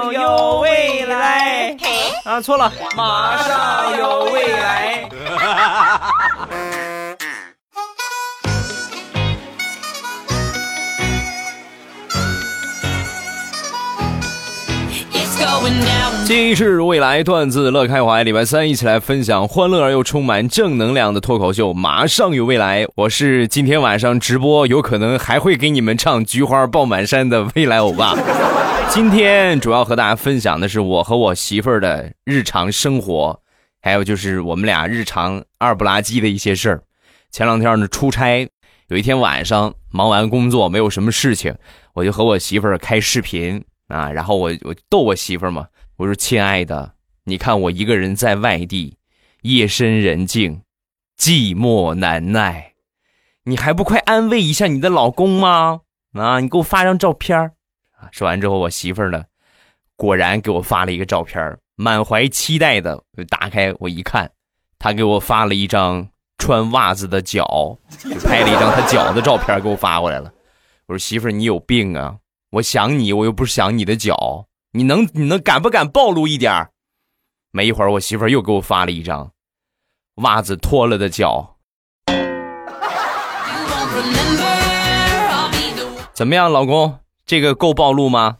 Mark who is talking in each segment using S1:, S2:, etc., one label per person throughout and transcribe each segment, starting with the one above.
S1: 上有未来啊，错了，马上有未来。今日未来段子乐开怀，礼拜三一起来分享欢乐而又充满正能量的脱口秀。马上有未来，我是今天晚上直播有可能还会给你们唱《菊花爆满山》的未来欧巴。今天主要和大家分享的是我和我媳妇儿的日常生活，还有就是我们俩日常二不拉几的一些事儿。前两天呢出差，有一天晚上忙完工作没有什么事情，我就和我媳妇儿开视频。啊，然后我我逗我媳妇儿嘛，我说亲爱的，你看我一个人在外地，夜深人静，寂寞难耐，你还不快安慰一下你的老公吗？啊，你给我发张照片儿！说完之后，我媳妇儿呢，果然给我发了一个照片满怀期待的打开我一看，她给我发了一张穿袜子的脚，就拍了一张她脚的照片给我发过来了。我说媳妇儿，你有病啊！我想你，我又不是想你的脚，你能你能敢不敢暴露一点没一会儿，我媳妇儿又给我发了一张袜子脱了的脚，怎么样，老公，这个够暴露吗？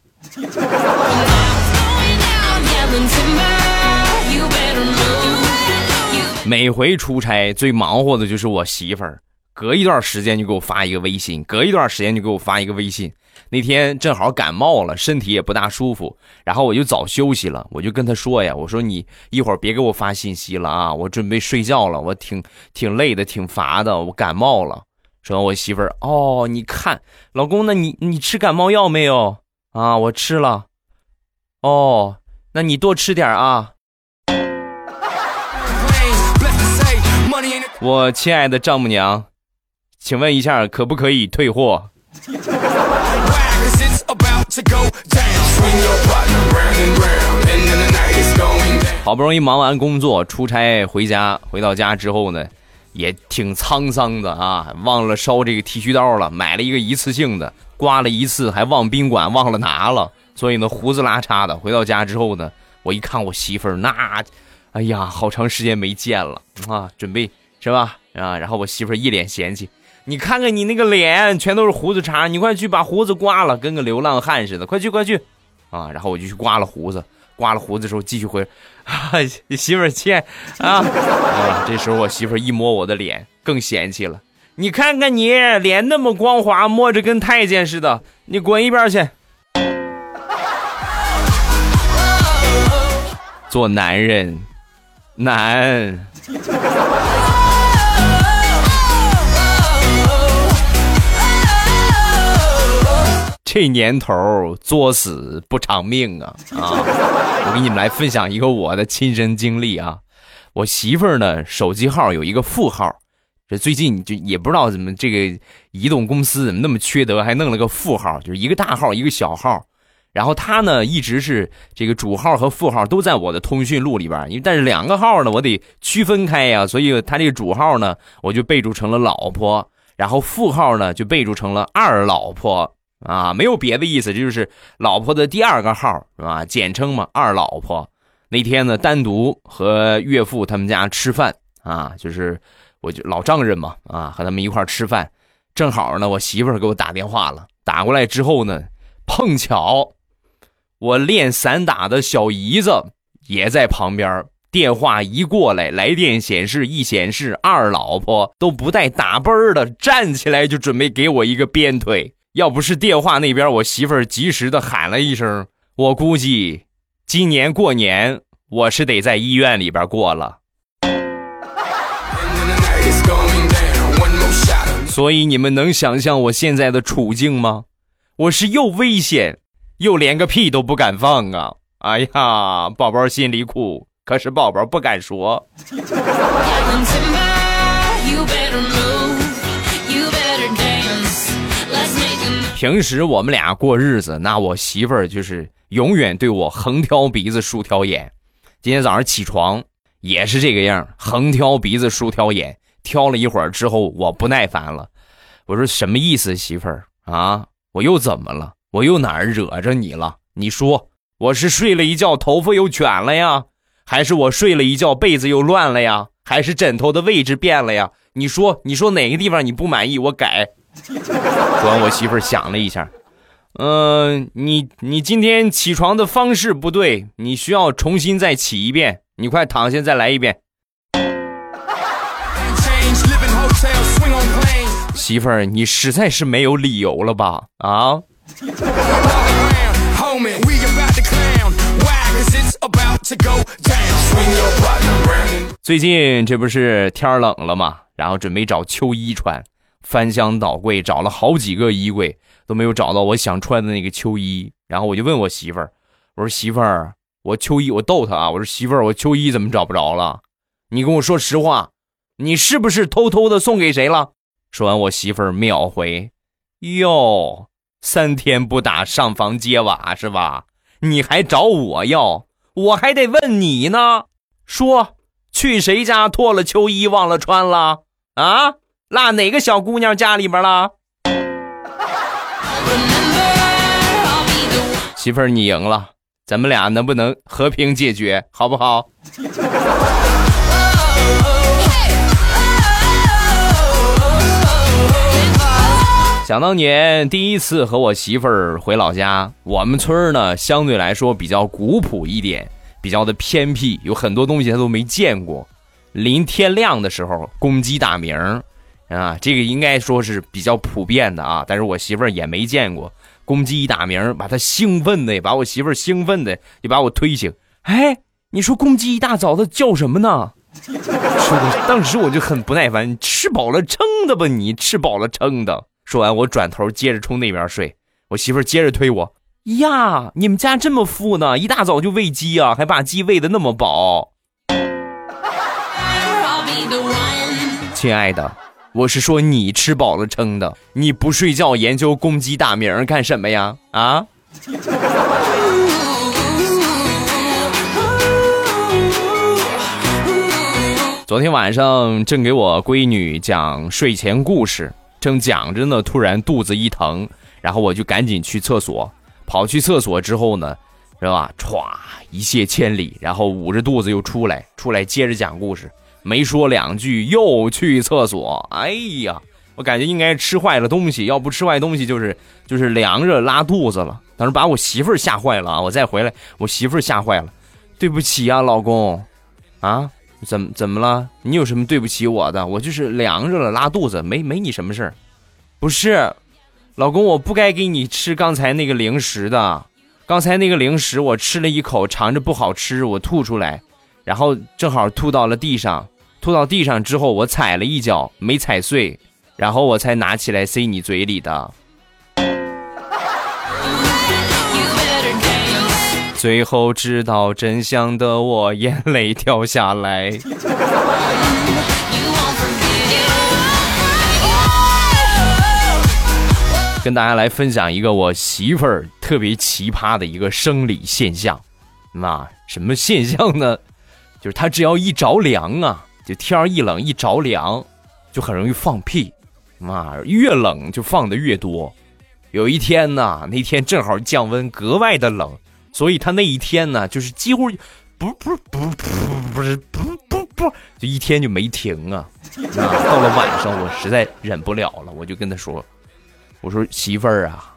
S1: 每回出差最忙活的就是我媳妇儿，隔一段时间就给我发一个微信，隔一段时间就给我发一个微信。那天正好感冒了，身体也不大舒服，然后我就早休息了。我就跟他说呀：“我说你一会儿别给我发信息了啊，我准备睡觉了，我挺挺累的，挺乏的，我感冒了。”说，我媳妇儿哦，你看，老公，那你你吃感冒药没有啊？我吃了。哦，那你多吃点啊。我亲爱的丈母娘，请问一下，可不可以退货？好不容易忙完工作，出差回家，回到家之后呢，也挺沧桑的啊，忘了烧这个剃须刀了，买了一个一次性的，刮了一次还忘宾馆忘了拿了，所以呢胡子拉碴的。回到家之后呢，我一看我媳妇儿那，哎呀，好长时间没见了啊，准备是吧啊？然后我媳妇儿一脸嫌弃。你看看你那个脸，全都是胡子茬，你快去把胡子刮了，跟个流浪汉似的，快去快去，啊！然后我就去刮了胡子，刮了胡子之后继续回，啊，媳妇儿亲啊！这时候我媳妇儿一摸我的脸，更嫌弃了。你看看你脸那么光滑，摸着跟太监似的，你滚一边去。做男人难。这年头作死不偿命啊啊！我给你们来分享一个我的亲身经历啊。我媳妇儿呢，手机号有一个副号，这最近就也不知道怎么这个移动公司怎么那么缺德，还弄了个副号，就是一个大号一个小号。然后她呢，一直是这个主号和副号都在我的通讯录里边，因为但是两个号呢，我得区分开呀，所以她这个主号呢，我就备注成了老婆，然后副号呢就备注成了二老婆。啊，没有别的意思，这就是老婆的第二个号，是吧？简称嘛，二老婆。那天呢，单独和岳父他们家吃饭啊，就是我就老丈人嘛，啊，和他们一块吃饭。正好呢，我媳妇给我打电话了，打过来之后呢，碰巧我练散打的小姨子也在旁边。电话一过来，来电显示一显示，二老婆都不带打啵儿的，站起来就准备给我一个鞭腿。要不是电话那边我媳妇儿及时的喊了一声，我估计今年过年我是得在医院里边过了。所以你们能想象我现在的处境吗？我是又危险又连个屁都不敢放啊！哎呀，宝宝心里苦，可是宝宝不敢说。平时我们俩过日子，那我媳妇儿就是永远对我横挑鼻子竖挑眼。今天早上起床也是这个样，横挑鼻子竖挑眼。挑了一会儿之后，我不耐烦了，我说什么意思，媳妇儿啊？我又怎么了？我又哪儿惹着你了？你说我是睡了一觉头发又卷了呀，还是我睡了一觉被子又乱了呀，还是枕头的位置变了呀？你说，你说哪个地方你不满意，我改。说完，我媳妇儿想了一下，嗯，你你今天起床的方式不对，你需要重新再起一遍。你快躺下，再来一遍。媳妇儿，你实在是没有理由了吧？啊？最近这不是天冷了吗？然后准备找秋衣穿，翻箱倒柜找了好几个衣柜，都没有找到我想穿的那个秋衣。然后我就问我媳妇儿：“我说媳妇儿，我秋衣我逗她啊，我说媳妇儿，我秋衣怎么找不着了？你跟我说实话，你是不是偷偷的送给谁了？”说完，我媳妇儿秒回：“哟，三天不打上房揭瓦是吧？你还找我要？我还得问你呢。说去谁家脱了秋衣忘了穿了？啊，落哪个小姑娘家里边了？媳妇儿，你赢了，咱们俩能不能和平解决，好不好？”想当年第一次和我媳妇儿回老家，我们村儿呢相对来说比较古朴一点，比较的偏僻，有很多东西她都没见过。临天亮的时候，公鸡打鸣啊，这个应该说是比较普遍的啊。但是我媳妇儿也没见过，公鸡一打鸣，把她兴奋的，把我媳妇儿兴奋的，就把我推醒。哎，你说公鸡一大早的叫什么呢？说，当时我就很不耐烦，吃饱了撑的吧？你吃饱了撑的。说完，我转头接着冲那边睡。我媳妇儿接着推我呀，你们家这么富呢？一大早就喂鸡啊，还把鸡喂的那么饱。亲爱的，我是说你吃饱了撑的，你不睡觉研究公鸡打鸣干什么呀？啊？昨天晚上正给我闺女讲睡前故事。正讲着呢，突然肚子一疼，然后我就赶紧去厕所。跑去厕所之后呢，是吧？歘，一泻千里，然后捂着肚子又出来，出来接着讲故事。没说两句，又去厕所。哎呀，我感觉应该吃坏了东西，要不吃坏东西就是就是凉着拉肚子了。当时把我媳妇儿吓坏了啊！我再回来，我媳妇儿吓坏了。对不起啊，老公，啊。怎么怎么了？你有什么对不起我的？我就是凉着了，拉肚子，没没你什么事儿。不是，老公，我不该给你吃刚才那个零食的。刚才那个零食我吃了一口，尝着不好吃，我吐出来，然后正好吐到了地上。吐到地上之后，我踩了一脚，没踩碎，然后我才拿起来塞你嘴里的。最后知道真相的我，眼泪掉下来。跟大家来分享一个我媳妇儿特别奇葩的一个生理现象，那什么现象呢？就是他只要一着凉啊，就天儿一冷一着凉，就很容易放屁。妈，越冷就放的越多。有一天呢，那天正好降温，格外的冷。所以他那一天呢，就是几乎不不不不不是不不不，就一天就没停啊。啊，到了晚上，我实在忍不了了，我就跟他说：“我说媳妇儿啊，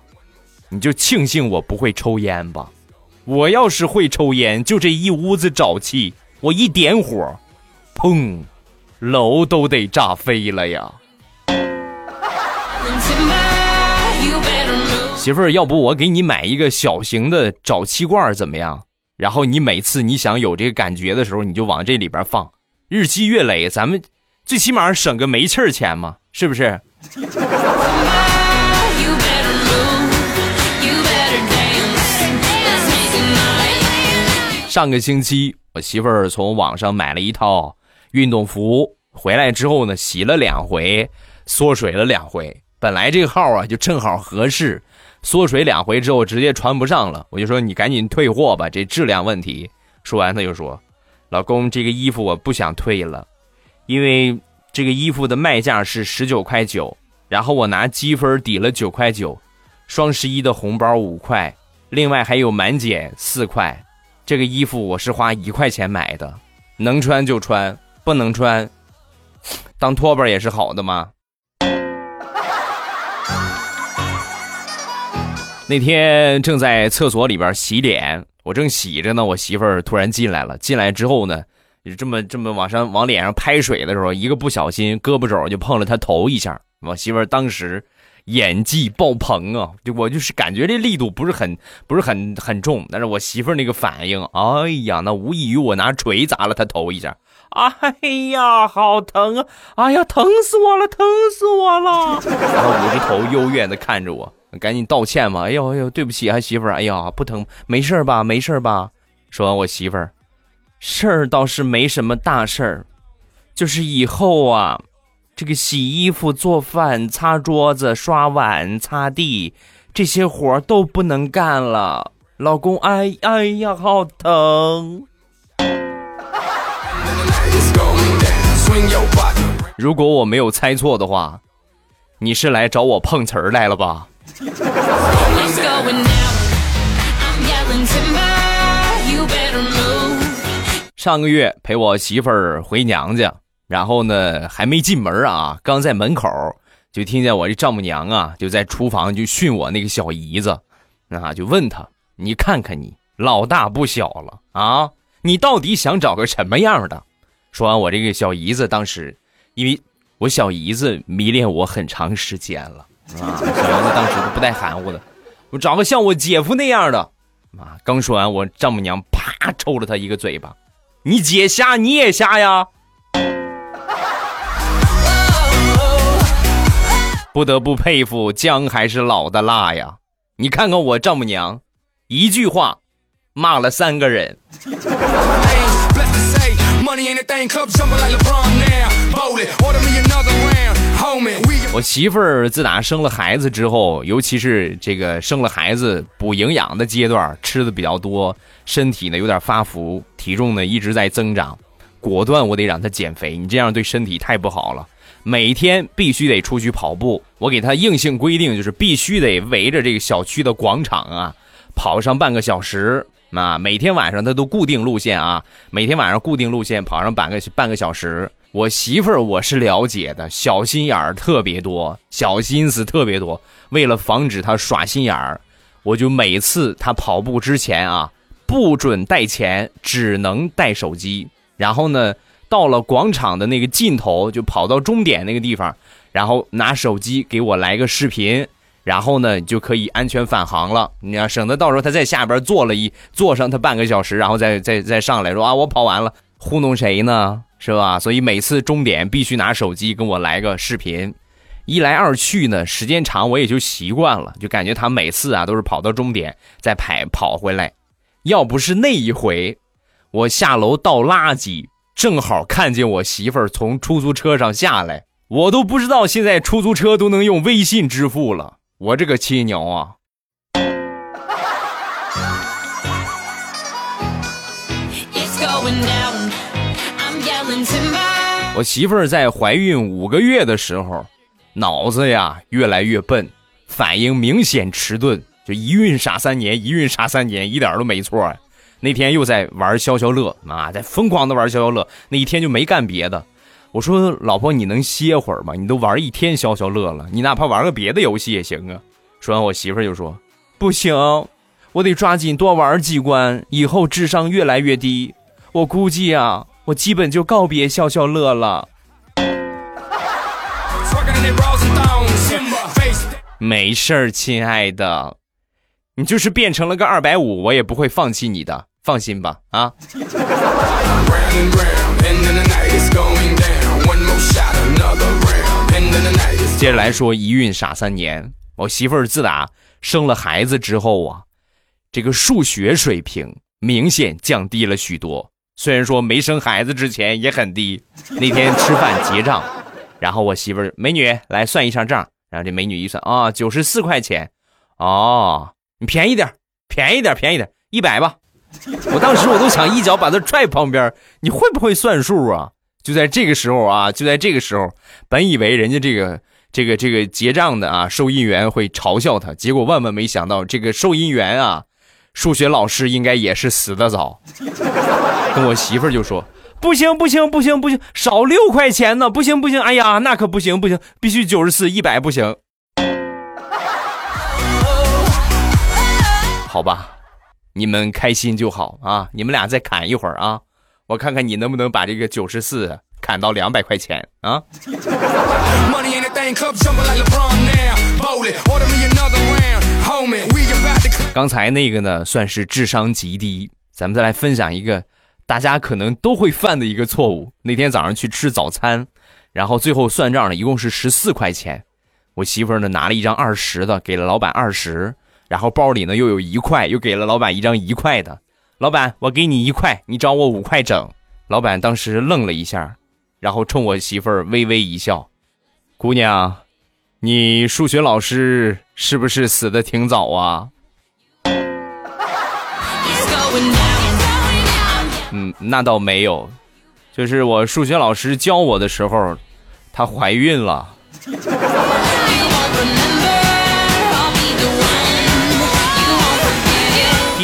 S1: 你就庆幸我不会抽烟吧。我要是会抽烟，就这一屋子沼气，我一点火，砰，楼都得炸飞了呀。”媳妇儿，要不我给你买一个小型的沼气罐怎么样？然后你每次你想有这个感觉的时候，你就往这里边放。日积月累，咱们最起码省个煤气儿钱嘛，是不是？上个星期，我媳妇儿从网上买了一套运动服，回来之后呢，洗了两回，缩水了两回。本来这个号啊，就正好合适。缩水两回之后，直接穿不上了，我就说你赶紧退货吧，这质量问题。说完他就说：“老公，这个衣服我不想退了，因为这个衣服的卖价是十九块九，然后我拿积分抵了九块九，双十一的红包五块，另外还有满减四块。这个衣服我是花一块钱买的，能穿就穿，不能穿，当拖把也是好的嘛。那天正在厕所里边洗脸，我正洗着呢，我媳妇儿突然进来了。进来之后呢，就这么这么往上往脸上拍水的时候，一个不小心胳膊肘就碰了她头一下。我媳妇儿当时。演技爆棚啊！就我就是感觉这力度不是很不是很很重，但是我媳妇儿那个反应，哎呀，那无异于我拿锤砸了她头一下。哎呀，好疼啊！哎呀，疼死我了，疼死我了！然后捂着头幽怨的看着我，赶紧道歉嘛。哎呦哎呦，对不起啊，媳妇儿。哎呀，不疼，没事吧？没事吧？说完，我媳妇儿，事儿倒是没什么大事儿，就是以后啊。这个洗衣服、做饭、擦桌子、刷碗、擦地，这些活都不能干了。老公，哎哎呀，好疼！如果我没有猜错的话，你是来找我碰瓷儿来了吧？上个月陪我媳妇儿回娘家。然后呢，还没进门啊，刚在门口就听见我这丈母娘啊，就在厨房就训我那个小姨子，啊，就问他：“你看看你老大不小了啊，你到底想找个什么样的？”说完，我这个小姨子当时，因为我小姨子迷恋我很长时间了啊，小姨子当时都不带含糊的，我找个像我姐夫那样的啊。刚说完，我丈母娘啪抽了他一个嘴巴：“你姐瞎，你也瞎呀！”不得不佩服姜还是老的辣呀！你看看我丈母娘，一句话骂了三个人。我媳妇儿自打生了孩子之后，尤其是这个生了孩子补营养的阶段，吃的比较多，身体呢有点发福，体重呢一直在增长，果断我得让她减肥，你这样对身体太不好了。每天必须得出去跑步，我给他硬性规定就是必须得围着这个小区的广场啊跑上半个小时啊。每天晚上他都固定路线啊，每天晚上固定路线跑上半个半个小时。我媳妇儿我是了解的，小心眼儿特别多，小心思特别多。为了防止他耍心眼儿，我就每次他跑步之前啊，不准带钱，只能带手机。然后呢？到了广场的那个尽头，就跑到终点那个地方，然后拿手机给我来个视频，然后呢就可以安全返航了。你要省得到时候他在下边坐了一坐上他半个小时，然后再再再上来说啊我跑完了，糊弄谁呢？是吧？所以每次终点必须拿手机跟我来个视频，一来二去呢，时间长我也就习惯了，就感觉他每次啊都是跑到终点再跑跑回来。要不是那一回，我下楼倒垃圾。正好看见我媳妇儿从出租车上下来，我都不知道现在出租车都能用微信支付了。我这个亲娘啊！我媳妇儿在怀孕五个月的时候，脑子呀越来越笨，反应明显迟钝，就一孕傻三年，一孕傻三年，一点都没错。那天又在玩消消乐啊，在疯狂的玩消消乐。那一天就没干别的。我说老婆，你能歇会儿吗？你都玩一天消消乐了，你哪怕玩个别的游戏也行啊。说完，我媳妇就说：“不行，我得抓紧多玩几关，以后智商越来越低。我估计啊，我基本就告别消消乐了。”没事儿，亲爱的，你就是变成了个二百五，我也不会放弃你的。放心吧，啊！接着来说，一孕傻三年。我媳妇儿自打生了孩子之后啊，这个数学水平明显降低了许多。虽然说没生孩子之前也很低。那天吃饭结账，然后我媳妇儿美女来算一下账，然后这美女一算啊，九十四块钱。哦，你便宜点，便宜点，便宜点，一百吧。我当时我都想一脚把他踹旁边，你会不会算数啊？就在这个时候啊，就在这个时候，本以为人家这个这个这个结账的啊收银员会嘲笑他，结果万万没想到，这个收银员啊数学老师应该也是死的早。跟我媳妇就说：“不行不行不行不行，少六块钱呢，不行不行，哎呀，那可不行不行，必须九十四一百不行。”好吧，你们开心就好啊！你们俩再砍一会儿啊，我看看你能不能把这个九十四砍到两百块钱啊！刚才那个呢，算是智商极低。咱们再来分享一个大家可能都会犯的一个错误。那天早上去吃早餐，然后最后算账了，一共是十四块钱。我媳妇儿呢拿了一张二十的，给了老板二十。然后包里呢又有一块，又给了老板一张一块的。老板，我给你一块，你找我五块整。老板当时愣了一下，然后冲我媳妇儿微微一笑：“姑娘，你数学老师是不是死的挺早啊？”嗯，那倒没有，就是我数学老师教我的时候，她怀孕了。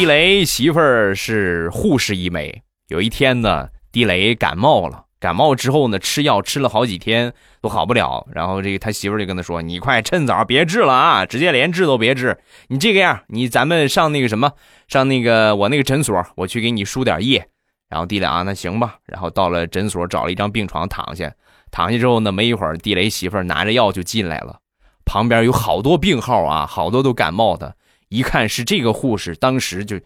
S1: 地雷媳妇儿是护士一枚。有一天呢，地雷感冒了，感冒之后呢，吃药吃了好几天都好不了。然后这个他媳妇儿就跟他说：“你快趁早别治了啊，直接连治都别治。你这个样，你咱们上那个什么，上那个我那个诊所，我去给你输点液。”然后地雷啊，那行吧。然后到了诊所，找了一张病床躺下。躺下之后呢，没一会儿，地雷媳妇儿拿着药就进来了。旁边有好多病号啊，好多都感冒的。一看是这个护士，当时就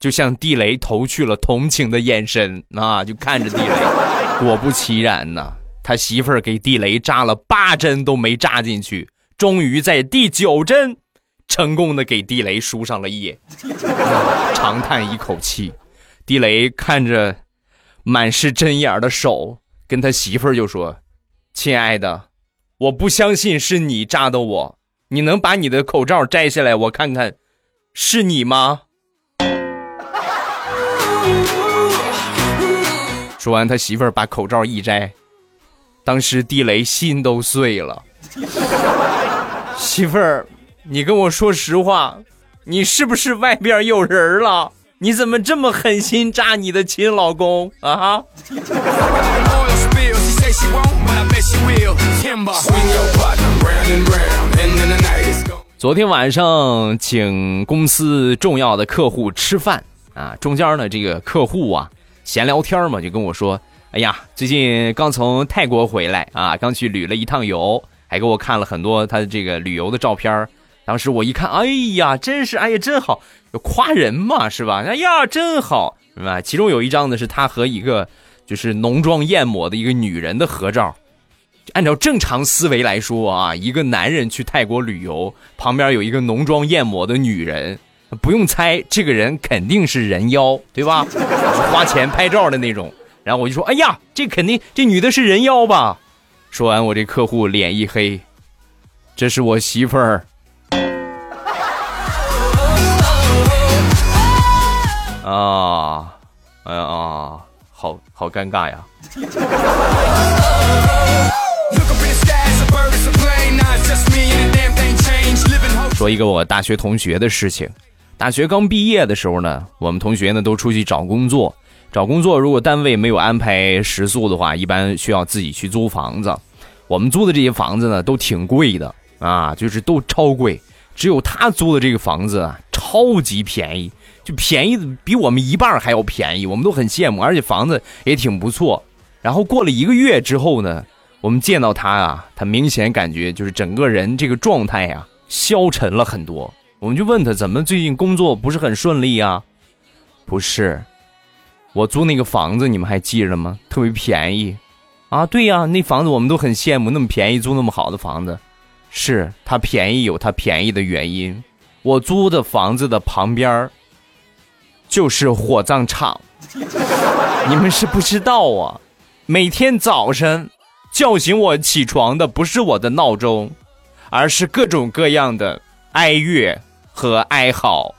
S1: 就向地雷投去了同情的眼神啊，就看着地雷。果不其然呐，他媳妇儿给地雷扎了八针都没扎进去，终于在第九针成功的给地雷输上了液，长叹一口气。地雷看着满是针眼的手，跟他媳妇儿就说：“亲爱的，我不相信是你扎的我，你能把你的口罩摘下来，我看看。”是你吗？说完，他媳妇儿把口罩一摘，当时地雷心都碎了。媳妇儿，你跟我说实话，你是不是外边有人了？你怎么这么狠心扎你的亲老公啊？昨天晚上请公司重要的客户吃饭啊，中间呢这个客户啊闲聊天嘛，就跟我说：“哎呀，最近刚从泰国回来啊，刚去旅了一趟游，还给我看了很多他这个旅游的照片。当时我一看，哎呀，真是，哎呀，真好，夸人嘛，是吧？哎呀，真好，是吧？其中有一张呢是他和一个就是浓妆艳抹的一个女人的合照。”按照正常思维来说啊，一个男人去泰国旅游，旁边有一个浓妆艳抹的女人，不用猜，这个人肯定是人妖，对吧？花钱拍照的那种。然后我就说：“哎呀，这肯定这女的是人妖吧？”说完，我这客户脸一黑：“这是我媳妇儿。”啊，哎呀啊，好好尴尬呀。说一个我大学同学的事情。大学刚毕业的时候呢，我们同学呢都出去找工作。找工作如果单位没有安排食宿的话，一般需要自己去租房子。我们租的这些房子呢都挺贵的啊，就是都超贵。只有他租的这个房子啊，超级便宜，就便宜的比我们一半还要便宜，我们都很羡慕。而且房子也挺不错。然后过了一个月之后呢。我们见到他啊，他明显感觉就是整个人这个状态呀消沉了很多。我们就问他怎么最近工作不是很顺利啊？不是，我租那个房子你们还记着吗？特别便宜，啊，对呀，那房子我们都很羡慕，那么便宜租那么好的房子，是它便宜有它便宜的原因。我租的房子的旁边就是火葬场，你们是不知道啊，每天早晨。叫醒我起床的不是我的闹钟，而是各种各样的哀乐和哀嚎。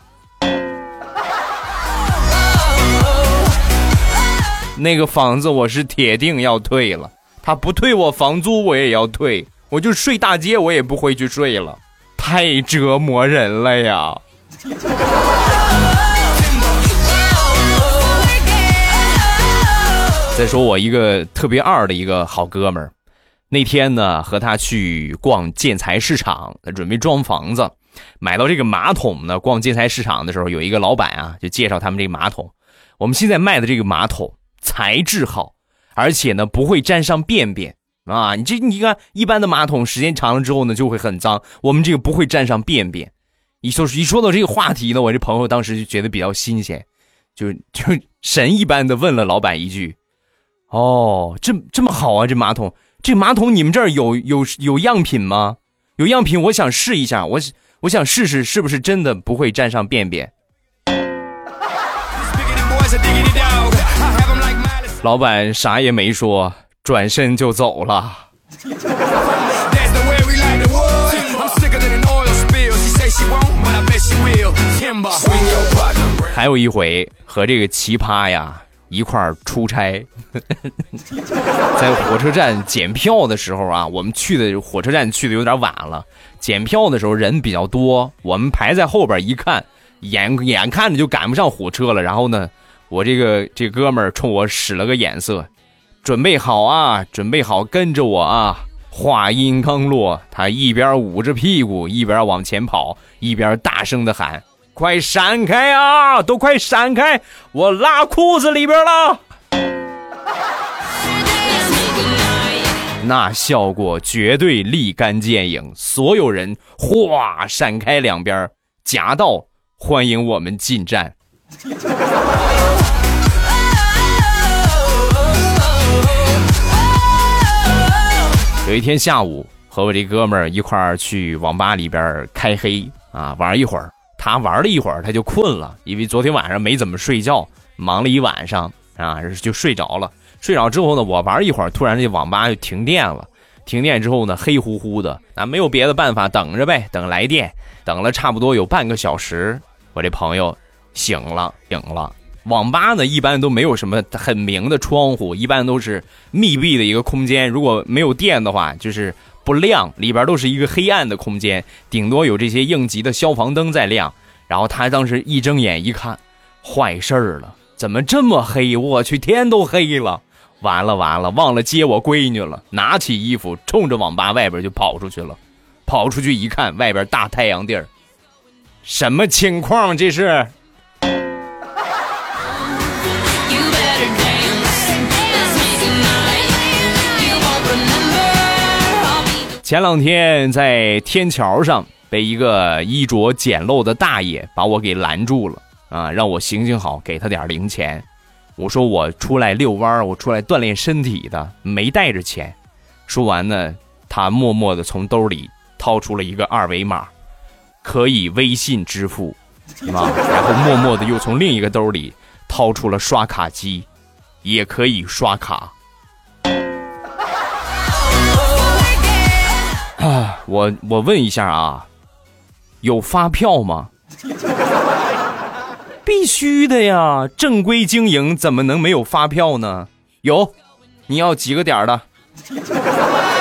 S1: 那个房子我是铁定要退了，他不退我房租我也要退，我就睡大街我也不会去睡了，太折磨人了呀。再说我一个特别二的一个好哥们儿，那天呢和他去逛建材市场，准备装房子，买到这个马桶呢。逛建材市场的时候，有一个老板啊就介绍他们这个马桶，我们现在卖的这个马桶材质好，而且呢不会沾上便便啊。你这你看一般的马桶时间长了之后呢就会很脏，我们这个不会沾上便便。一说一说到这个话题呢，我这朋友当时就觉得比较新鲜，就就神一般的问了老板一句。哦，这这么好啊！这马桶，这马桶你们这儿有有有样品吗？有样品，我想试一下，我我想试试是不是真的不会沾上便便。老板啥也没说，转身就走了。还有一回和这个奇葩呀。一块儿出差，在火车站检票的时候啊，我们去的火车站去的有点晚了。检票的时候人比较多，我们排在后边一看，眼眼看着就赶不上火车了。然后呢，我这个这哥们儿冲我使了个眼色，准备好啊，准备好跟着我啊。话音刚落，他一边捂着屁股，一边往前跑，一边大声的喊。快闪开啊！都快闪开！我拉裤子里边了。那效果绝对立竿见影，所有人哗闪开两边，夹道欢迎我们进站。有一天下午，和我这哥们儿一块儿去网吧里边开黑啊，玩一会儿。他玩了一会儿，他就困了，因为昨天晚上没怎么睡觉，忙了一晚上啊，就睡着了。睡着之后呢，我玩一会儿，突然这网吧就停电了。停电之后呢，黑乎乎的，那没有别的办法，等着呗，等来电。等了差不多有半个小时，我这朋友醒了，醒了。网吧呢，一般都没有什么很明的窗户，一般都是密闭的一个空间。如果没有电的话，就是。不亮，里边都是一个黑暗的空间，顶多有这些应急的消防灯在亮。然后他当时一睁眼一看，坏事了，怎么这么黑？我去，天都黑了，完了完了，忘了接我闺女了。拿起衣服，冲着网吧外边就跑出去了。跑出去一看，外边大太阳地儿，什么情况？这是？前两天在天桥上被一个衣着简陋的大爷把我给拦住了啊，让我行行好，给他点零钱。我说我出来遛弯我出来锻炼身体的，没带着钱。说完呢，他默默的从兜里掏出了一个二维码，可以微信支付，啊，然后默默的又从另一个兜里掏出了刷卡机，也可以刷卡。啊，我我问一下啊，有发票吗？必须的呀，正规经营怎么能没有发票呢？有，你要几个点的？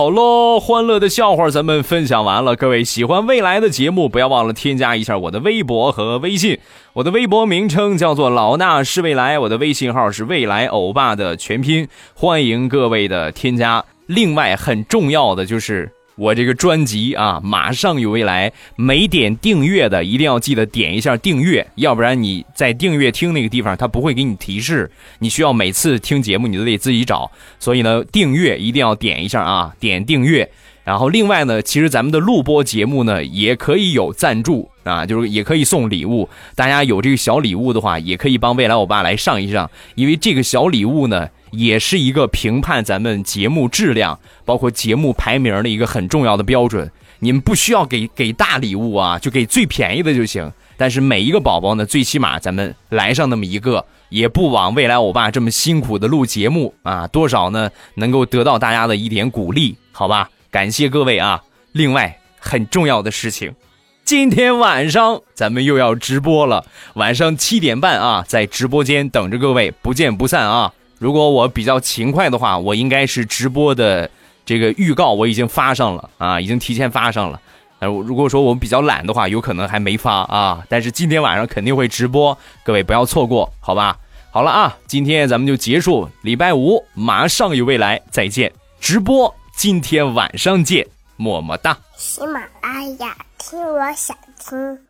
S1: 好喽，欢乐的笑话咱们分享完了。各位喜欢未来的节目，不要忘了添加一下我的微博和微信。我的微博名称叫做老衲是未来，我的微信号是未来欧巴的全拼，欢迎各位的添加。另外，很重要的就是。我这个专辑啊，马上有未来，没点订阅的一定要记得点一下订阅，要不然你在订阅听那个地方，它不会给你提示，你需要每次听节目你都得自己找，所以呢，订阅一定要点一下啊，点订阅。然后另外呢，其实咱们的录播节目呢，也可以有赞助啊，就是也可以送礼物，大家有这个小礼物的话，也可以帮未来我爸来上一上，因为这个小礼物呢。也是一个评判咱们节目质量，包括节目排名的一个很重要的标准。你们不需要给给大礼物啊，就给最便宜的就行。但是每一个宝宝呢，最起码咱们来上那么一个，也不枉未来欧巴这么辛苦的录节目啊，多少呢能够得到大家的一点鼓励，好吧？感谢各位啊！另外很重要的事情，今天晚上咱们又要直播了，晚上七点半啊，在直播间等着各位，不见不散啊！如果我比较勤快的话，我应该是直播的这个预告我已经发上了啊，已经提前发上了。呃，如果说我们比较懒的话，有可能还没发啊。但是今天晚上肯定会直播，各位不要错过，好吧？好了啊，今天咱们就结束，礼拜五马上有未来，再见，直播今天晚上见，么么哒。
S2: 喜马拉雅，听我想听。